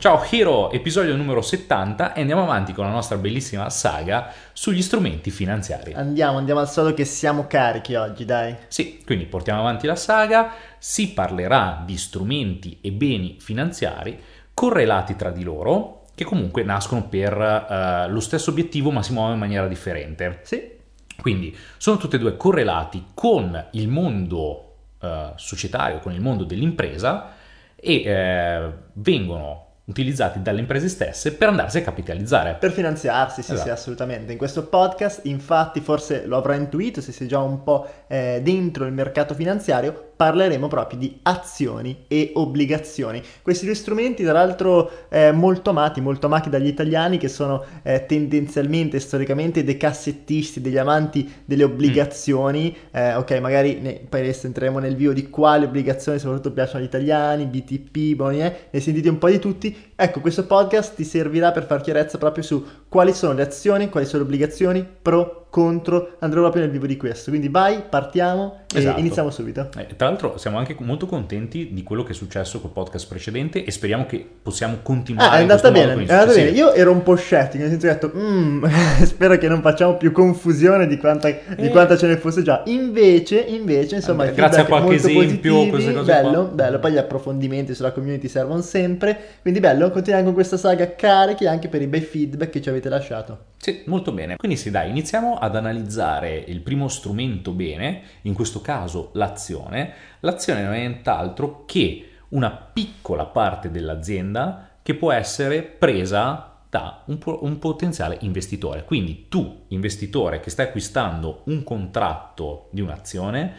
Ciao Hero, episodio numero 70 e andiamo avanti con la nostra bellissima saga sugli strumenti finanziari. Andiamo, andiamo al solo che siamo carichi oggi, dai. Sì, quindi portiamo avanti la saga, si parlerà di strumenti e beni finanziari correlati tra di loro, che comunque nascono per uh, lo stesso obiettivo ma si muovono in maniera differente. Sì. Quindi sono tutti e due correlati con il mondo uh, societario, con il mondo dell'impresa e uh, vengono utilizzati dalle imprese stesse per andarsi a capitalizzare. Per finanziarsi, sì, esatto. sì, assolutamente. In questo podcast, infatti, forse lo avrà intuito se sei già un po' eh, dentro il mercato finanziario, parleremo proprio di azioni e obbligazioni. Questi due strumenti, tra l'altro, eh, molto amati, molto amati dagli italiani che sono eh, tendenzialmente, storicamente, dei cassettisti, degli amanti delle obbligazioni. Mm. Eh, ok, magari ne, poi adesso entreremo nel vivo di quali obbligazioni soprattutto piacciono agli italiani, BTP, Boni, eh, ne sentite un po' di tutti. Ecco, questo podcast ti servirà per far chiarezza proprio su quali sono le azioni, quali sono le obbligazioni, pro, contro, andrò proprio nel vivo di questo. Quindi vai, partiamo esatto. e iniziamo subito. Eh, tra l'altro siamo anche molto contenti di quello che è successo col podcast precedente e speriamo che possiamo continuare. Ah, è andata bene, è andata bene. Io ero un po' scettico, nel senso che ho detto, mm, spero che non facciamo più confusione di quanta, eh. di quanta, ce ne fosse già. Invece, invece, insomma, eh, grazie a qualche esempio, positivi, queste cose bello, qua. bello. Poi gli approfondimenti sulla community servono sempre. Quindi bello, continuiamo con questa saga carichi anche per i bei feedback che ci avete lasciato. Sì, molto bene. Quindi sì, dai, iniziamo ad analizzare il primo strumento bene, in questo caso l'azione. L'azione non è nient'altro che una piccola parte dell'azienda che può essere presa da un, un, potenziale investitore. Quindi tu, investitore che stai acquistando un contratto di un'azione,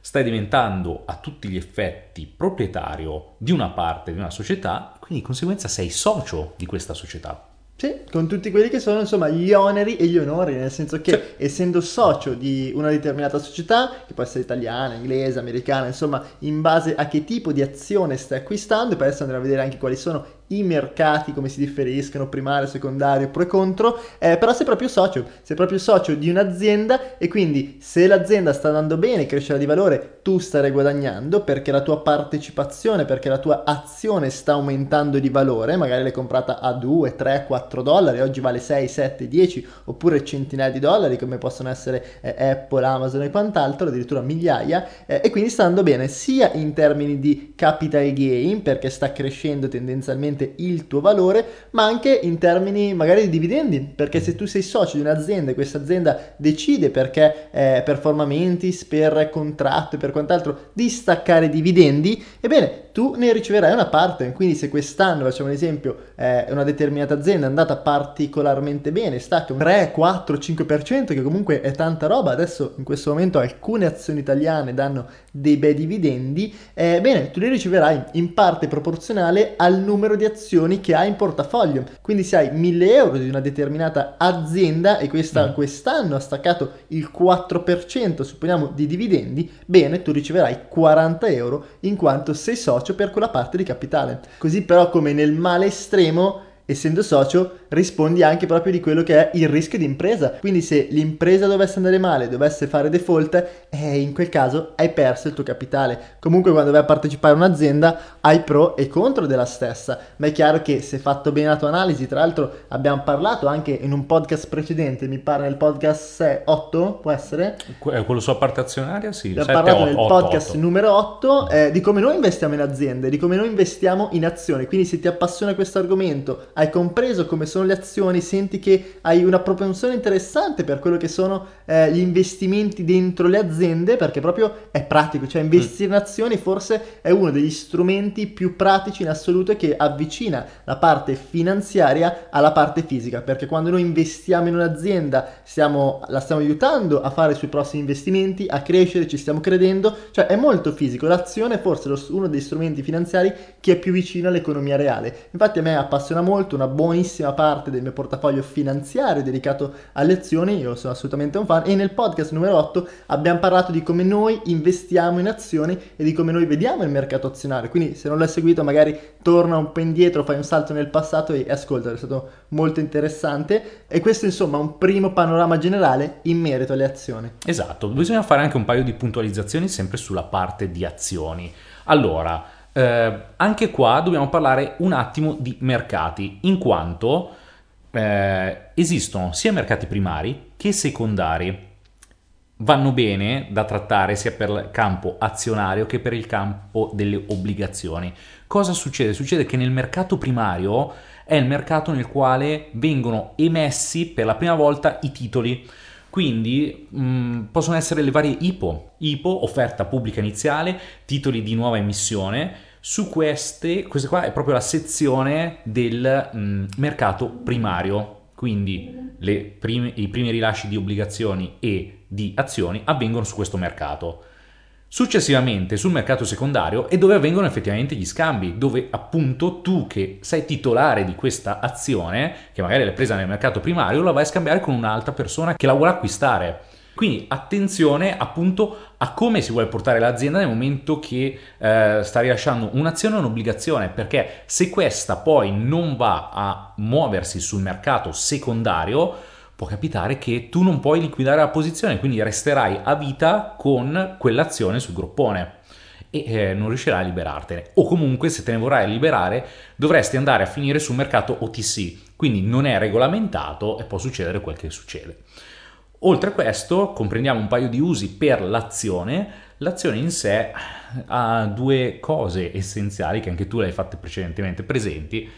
stai diventando a tutti gli effetti proprietario di una parte di una società, quindi di conseguenza sei socio di questa società. Sì, con tutti quelli che sono insomma gli oneri e gli onori, nel senso che sì. essendo socio di una determinata società, che può essere italiana, inglese, americana, insomma, in base a che tipo di azione stai acquistando, e poi adesso andremo a vedere anche quali sono i mercati, come si differiscono, primario, secondario, pro e contro, eh, però sei proprio socio, sei proprio socio di un'azienda e quindi se l'azienda sta andando bene, crescerà di valore, tu starai guadagnando perché la tua partecipazione, perché la tua azione sta aumentando di valore, magari l'hai comprata a 2, 3, 4 dollari, oggi vale 6, 7, 10 oppure centinaia di dollari come possono essere eh, Apple, Amazon e quant'altro, addirittura migliaia, eh, e quindi sta andando bene sia in termini di capital gain perché sta crescendo tendenzialmente sicuramente il tuo valore, ma anche in termini magari di dividendi, perché se tu sei socio di un'azienda e questa azienda decide perché eh, per formamentis, per contratto e per quant'altro di staccare dividendi, ebbene tu ne riceverai una parte, quindi se quest'anno, facciamo un esempio, eh, una determinata azienda è andata particolarmente bene, stacca un 3, 4, 5%, che comunque è tanta roba, adesso in questo momento alcune azioni italiane danno dei bei dividendi, eh, tu li riceverai in parte proporzionale al numero di azioni che hai in portafoglio. Quindi se hai 1000 euro di una determinata azienda e questa mm. quest'anno ha staccato il 4%, supponiamo, di dividendi, bene, tu riceverai 40 euro in quanto sei socio per quella parte di capitale. Così però come nel male estremo essendo socio, rispondi anche proprio di quello che è il rischio di impresa. Quindi se l'impresa dovesse andare male, dovesse fare default, eh, in quel caso hai perso il tuo capitale. Comunque quando vai a partecipare a un'azienda hai pro e contro della stessa, ma è chiaro che se fatto bene la tua analisi, tra l'altro abbiamo parlato anche in un podcast precedente, mi pare nel podcast 8, può essere? Eh, quello sulla parte azionaria? Sì, abbiamo parlato 8, nel 8, podcast 8. numero 8 eh, di come noi investiamo in aziende, di come noi investiamo in azioni. Quindi se ti appassiona questo argomento, hai compreso come sono le azioni, senti che hai una propensione interessante per quello che sono eh, gli investimenti dentro le aziende, perché proprio è pratico, cioè investire in azioni forse è uno degli strumenti più pratici in assoluto che avvicina la parte finanziaria alla parte fisica, perché quando noi investiamo in un'azienda stiamo, la stiamo aiutando a fare i suoi prossimi investimenti, a crescere, ci stiamo credendo, cioè è molto fisico, l'azione è forse uno dei strumenti finanziari che è più vicino all'economia reale. Infatti a me appassiona molto molto, una buonissima parte del mio portafoglio finanziario dedicato alle azioni, io sono assolutamente un fan e nel podcast numero 8 abbiamo parlato di come noi investiamo in azioni e di come noi vediamo il mercato azionario, quindi se non l'hai seguito magari torna un po' indietro, fai un salto nel passato e ascolta, è stato molto interessante e questo insomma è un primo panorama generale in merito alle azioni. Esatto, bisogna fare anche un paio di puntualizzazioni sempre sulla parte di azioni. Allora, Eh, anche qua dobbiamo parlare un attimo di mercati, in quanto eh, esistono sia mercati primari che secondari. Vanno bene da trattare sia per il campo azionario che per il campo delle obbligazioni. Cosa succede? Succede che nel mercato primario è il mercato nel quale vengono emessi per la prima volta i titoli. Quindi mh, mm, possono essere le varie IPO, IPO, offerta pubblica iniziale, titoli di nuova emissione. Su queste, questa qua è proprio la sezione del mh, mm, mercato primario, quindi prime, i primi rilasci di obbligazioni e di azioni avvengono su questo mercato. Successivamente sul mercato secondario è dove avvengono effettivamente gli scambi, dove appunto tu che sei titolare di questa azione, che magari l'hai presa nel mercato primario, la vai a scambiare con un'altra persona che la vuole acquistare. Quindi attenzione appunto a come si vuole portare l'azienda nel momento che eh, sta rilasciando un'azione o un'obbligazione, perché se questa poi non va a muoversi sul mercato secondario, può capitare che tu non puoi liquidare la posizione, quindi resterai a vita con quell'azione sul groppone e eh, non riuscirai a liberartene. O comunque, se te ne vorrai liberare, dovresti andare a finire sul mercato OTC, quindi non è regolamentato e può succedere quel che succede. Oltre a questo, comprendiamo un paio di usi per l'azione. L'azione in sé ha due cose essenziali che anche tu le hai fatte precedentemente presenti,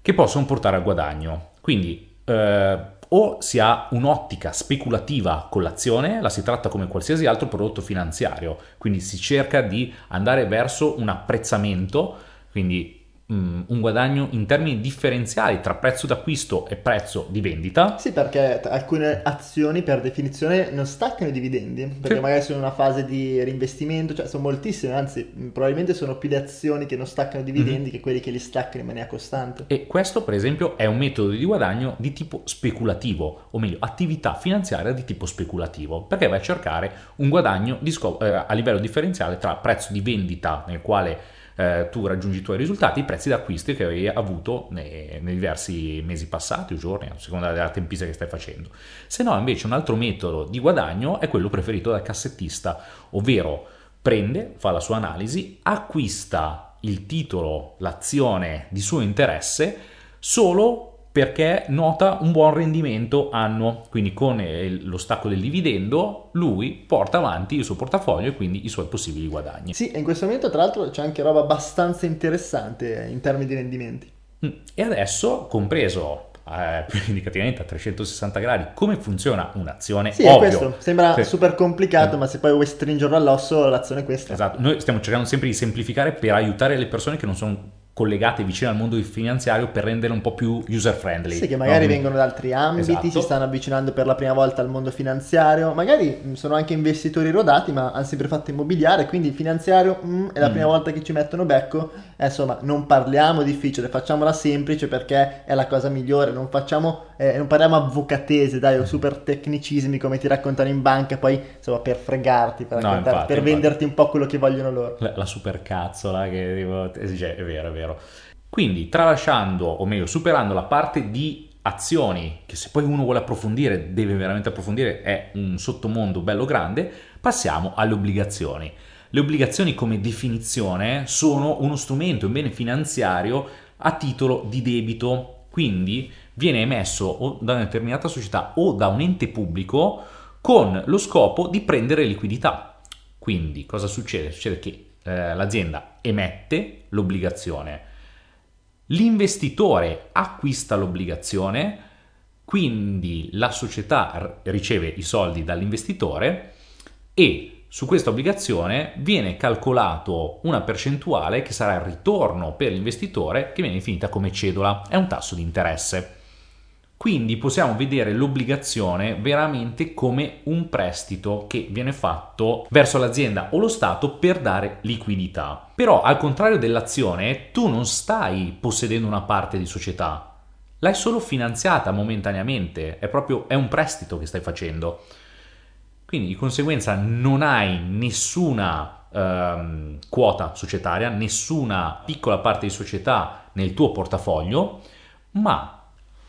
che possono portare al guadagno. Quindi eh, o si ha un'ottica speculativa con l'azione, la si tratta come qualsiasi altro prodotto finanziario, quindi si cerca di andare verso un apprezzamento, quindi un guadagno in termini differenziali tra prezzo d'acquisto e prezzo di vendita. Sì, perché alcune azioni per definizione non staccano i dividendi, perché sì. magari sono in una fase di reinvestimento, cioè sono moltissime, anzi mm, probabilmente sono più le azioni che non staccano i dividendi mm-hmm. che quelli che li staccano in maniera costante. E questo per esempio è un metodo di guadagno di tipo speculativo, o meglio attività finanziaria di tipo speculativo, perché vai a cercare un guadagno scopo, eh, a livello differenziale tra prezzo di vendita nel quale eh, tu raggiungi i tuoi risultati, i prezzi d'acquisto che hai avuto nei, nei, diversi mesi passati o giorni, a seconda della tempistica che stai facendo. Se no, invece, un altro metodo di guadagno è quello preferito dal cassettista, ovvero prende, fa la sua analisi, acquista il titolo, l'azione di suo interesse solo perché nota un buon rendimento annuo, quindi con lo stacco del dividendo lui porta avanti il suo portafoglio e quindi i suoi possibili guadagni. Sì, e in questo momento tra l'altro c'è anche roba abbastanza interessante in termini di rendimenti. Mm, e adesso, compreso eh, più indicativamente a 360 gradi come funziona un'azione. Sì, Ovvio. questo sembra sì. super complicato, mm. ma se poi vuoi stringerlo all'osso, l'azione è questa. Esatto, noi stiamo cercando sempre di semplificare per aiutare le persone che non sono collegate vicino al mondo finanziario per rendere un po' più user friendly. Sì, che magari no? vengono da altri ambiti, esatto. si stanno avvicinando per la prima volta al mondo finanziario, magari sono anche investitori rodati ma hanno sempre fatto immobiliare, quindi il finanziario mm, è la mm. prima volta che ci mettono becco, eh, insomma non parliamo difficile, facciamola semplice perché è la cosa migliore, non, facciamo, eh, non parliamo avvocatese, dai, o super tecnicismi come ti raccontano in banca, poi insomma per fregarti, per, no, infatti, per venderti un po' quello che vogliono loro. La, la super cazzola che tipo, cioè, è vero, è vero vero. Quindi, tralasciando, o meglio, superando la parte di azioni, che se poi uno vuole approfondire, deve veramente approfondire, è un sottomondo bello grande, passiamo alle obbligazioni. Le obbligazioni come definizione sono uno strumento, un bene finanziario a titolo di debito, quindi viene emesso o da una determinata società o da un ente pubblico con lo scopo di prendere liquidità. Quindi cosa succede? Succede che eh, l'azienda emette l'obbligazione, l'investitore acquista l'obbligazione, quindi la società riceve i soldi dall'investitore e su questa obbligazione viene calcolato una percentuale che sarà il ritorno per l'investitore che viene definita come cedola, è un tasso di interesse. Quindi possiamo vedere l'obbligazione veramente come un prestito che viene fatto verso l'azienda o lo Stato per dare liquidità. Però al contrario dell'azione, tu non stai possedendo una parte di società, l'hai solo finanziata momentaneamente, è proprio è un prestito che stai facendo. Quindi di conseguenza non hai nessuna ehm, quota societaria, nessuna piccola parte di società nel tuo portafoglio, ma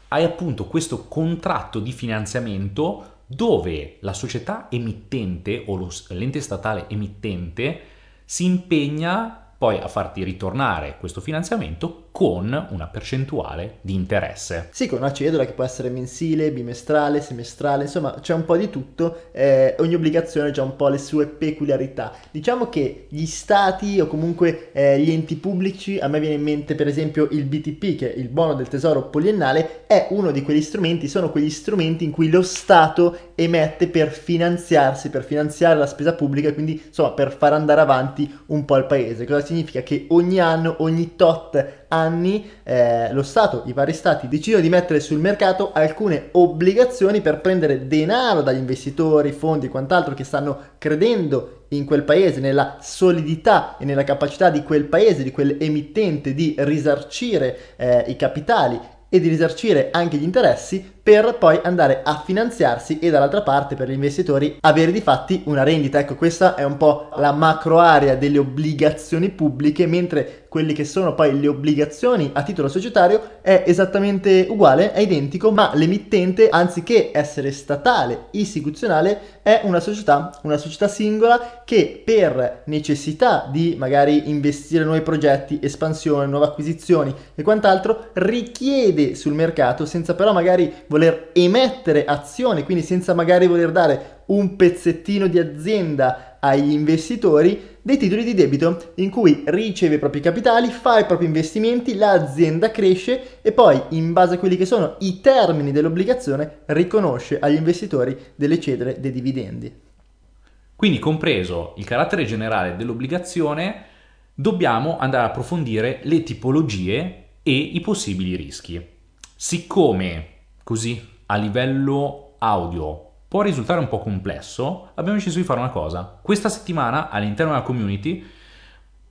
hai appunto questo contratto di finanziamento dove la società emittente o l'ente statale emittente si impegna poi a farti ritornare questo finanziamento con una percentuale di interesse. Sì, con una cedola che può essere mensile, bimestrale, semestrale, insomma c'è un po' di tutto, eh, ogni obbligazione ha un po' le sue peculiarità. Diciamo che gli stati o comunque eh, gli enti pubblici, a me viene in mente per esempio il BTP, che è il buono del tesoro poliennale, è uno di quegli strumenti, sono quegli strumenti in cui lo Stato emette per finanziarsi, per finanziare la spesa pubblica quindi insomma per far andare avanti un po' il paese. Cosa significa? Che ogni anno, ogni tot anni eh, lo Stato, i vari Stati decidono di mettere sul mercato alcune obbligazioni per prendere denaro dagli investitori, fondi e quant'altro che stanno credendo in quel paese, nella solidità e nella capacità di quel paese, di quell'emittente di risarcire eh, i capitali e di risarcire anche gli interessi per poi andare a finanziarsi e dall'altra parte per gli investitori avere di fatti una rendita. Ecco, questa è un po' la macro area delle obbligazioni pubbliche, mentre quelli che sono poi le obbligazioni a titolo societario è esattamente uguale, è identico, ma l'emittente anziché essere statale, istituzionale, è una società, una società singola che per necessità di magari investire in nuovi progetti, espansione, nuove acquisizioni e quant'altro richiede sul mercato senza però magari voler emettere azioni, quindi senza magari voler dare un pezzettino di azienda agli investitori, dei titoli di debito in cui riceve i propri capitali, fa i propri investimenti, l'azienda cresce e poi in base a quelli che sono i termini dell'obbligazione riconosce agli investitori delle cedere dei dividendi. Quindi compreso il carattere generale dell'obbligazione, dobbiamo andare a approfondire le tipologie e i possibili rischi. Siccome così a livello audio può risultare un po' complesso, abbiamo deciso di fare una cosa. Questa settimana all'interno della community,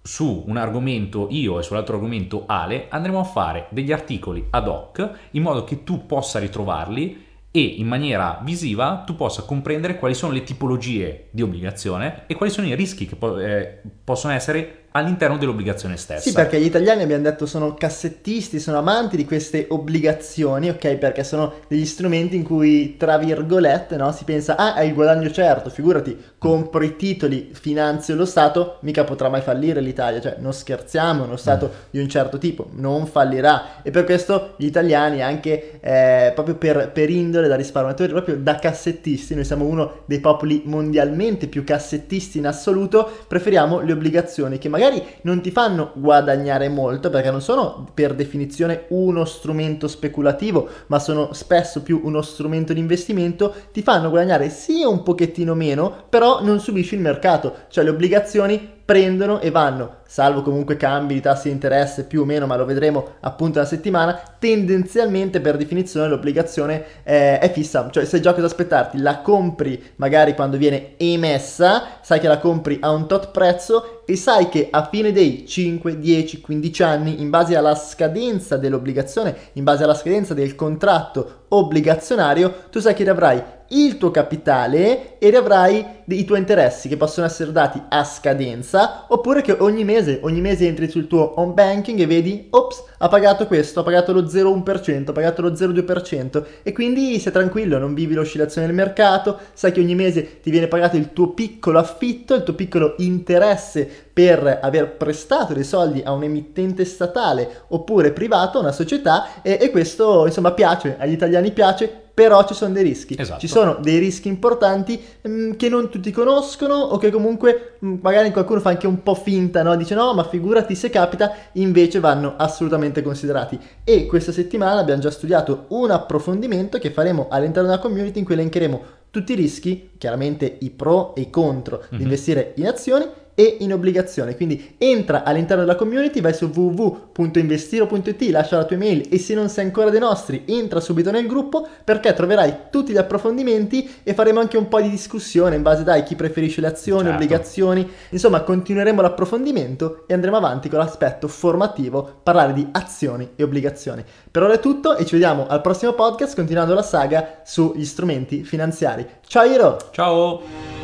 su un argomento io e sull'altro argomento Ale, andremo a fare degli articoli ad hoc in modo che tu possa ritrovarli e in maniera visiva tu possa comprendere quali sono le tipologie di obbligazione e quali sono i rischi che po- eh, possono essere all'interno dell'obbligazione stessa. Sì, perché gli italiani abbiamo detto sono cassettisti, sono amanti di queste obbligazioni, ok? Perché sono degli strumenti in cui, tra virgolette, no, si pensa, ah, hai il guadagno certo, figurati, compro i titoli, finanzio lo Stato, mica potrà mai fallire l'Italia, cioè non scherziamo, uno Stato mm. di un certo tipo non fallirà. E per questo gli italiani, anche eh, proprio per, per indole da risparmiatori, proprio da cassettisti, noi siamo uno dei popoli mondialmente più cassettisti in assoluto, preferiamo le obbligazioni che magari magari non ti fanno guadagnare molto perché non sono per definizione uno strumento speculativo, ma sono spesso più uno strumento di investimento, ti fanno guadagnare sia un pochettino meno, però non subisci il mercato, cioè le obbligazioni prendono e vanno, salvo comunque cambi di tassi di interesse più o meno, ma lo vedremo appunto la settimana, tendenzialmente per definizione l'obbligazione eh, è fissa, cioè sai già cosa aspettarti, la compri magari quando viene emessa, sai che la compri a un tot prezzo e sai che a fine dei 5, 10, 15 anni, in base alla scadenza dell'obbligazione, in base alla scadenza del contratto obbligazionario, tu sai che avrai il tuo capitale e avrai i tuoi interessi che possono essere dati a scadenza oppure che ogni mese, ogni mese entri sul tuo home banking e vedi, ops, ha pagato questo, ha pagato lo 0,1%, ha pagato lo 0,2% e quindi sei tranquillo, non vivi l'oscillazione del mercato, sai che ogni mese ti viene pagato il tuo piccolo affitto, il tuo piccolo interesse per aver prestato dei soldi a un emittente statale oppure privato, una società e, e questo insomma piace, agli italiani piace però ci sono dei rischi. Esatto. Ci sono dei rischi importanti mh, mm, che non tutti conoscono o che comunque mh, mm, magari qualcuno fa anche un po' finta, no? Dice no, ma figurati se capita, invece vanno assolutamente considerati. E questa settimana abbiamo già studiato un approfondimento che faremo all'interno della community in cui elencheremo tutti i rischi, chiaramente i pro e i contro mm-hmm. di mhm. investire in azioni e in obbligazione. Quindi entra all'interno della community, vai su www.investiro.it, lascia la tua email e se non sei ancora dei nostri, entra subito nel gruppo perché troverai tutti gli approfondimenti e faremo anche un po' di discussione in base a chi preferisce le azioni, certo. obbligazioni. Insomma, continueremo l'approfondimento e andremo avanti con l'aspetto formativo, parlare di azioni e obbligazioni. Per ora è tutto e ci vediamo al prossimo podcast continuando la saga sugli strumenti finanziari. Ciao Iro! Ciao!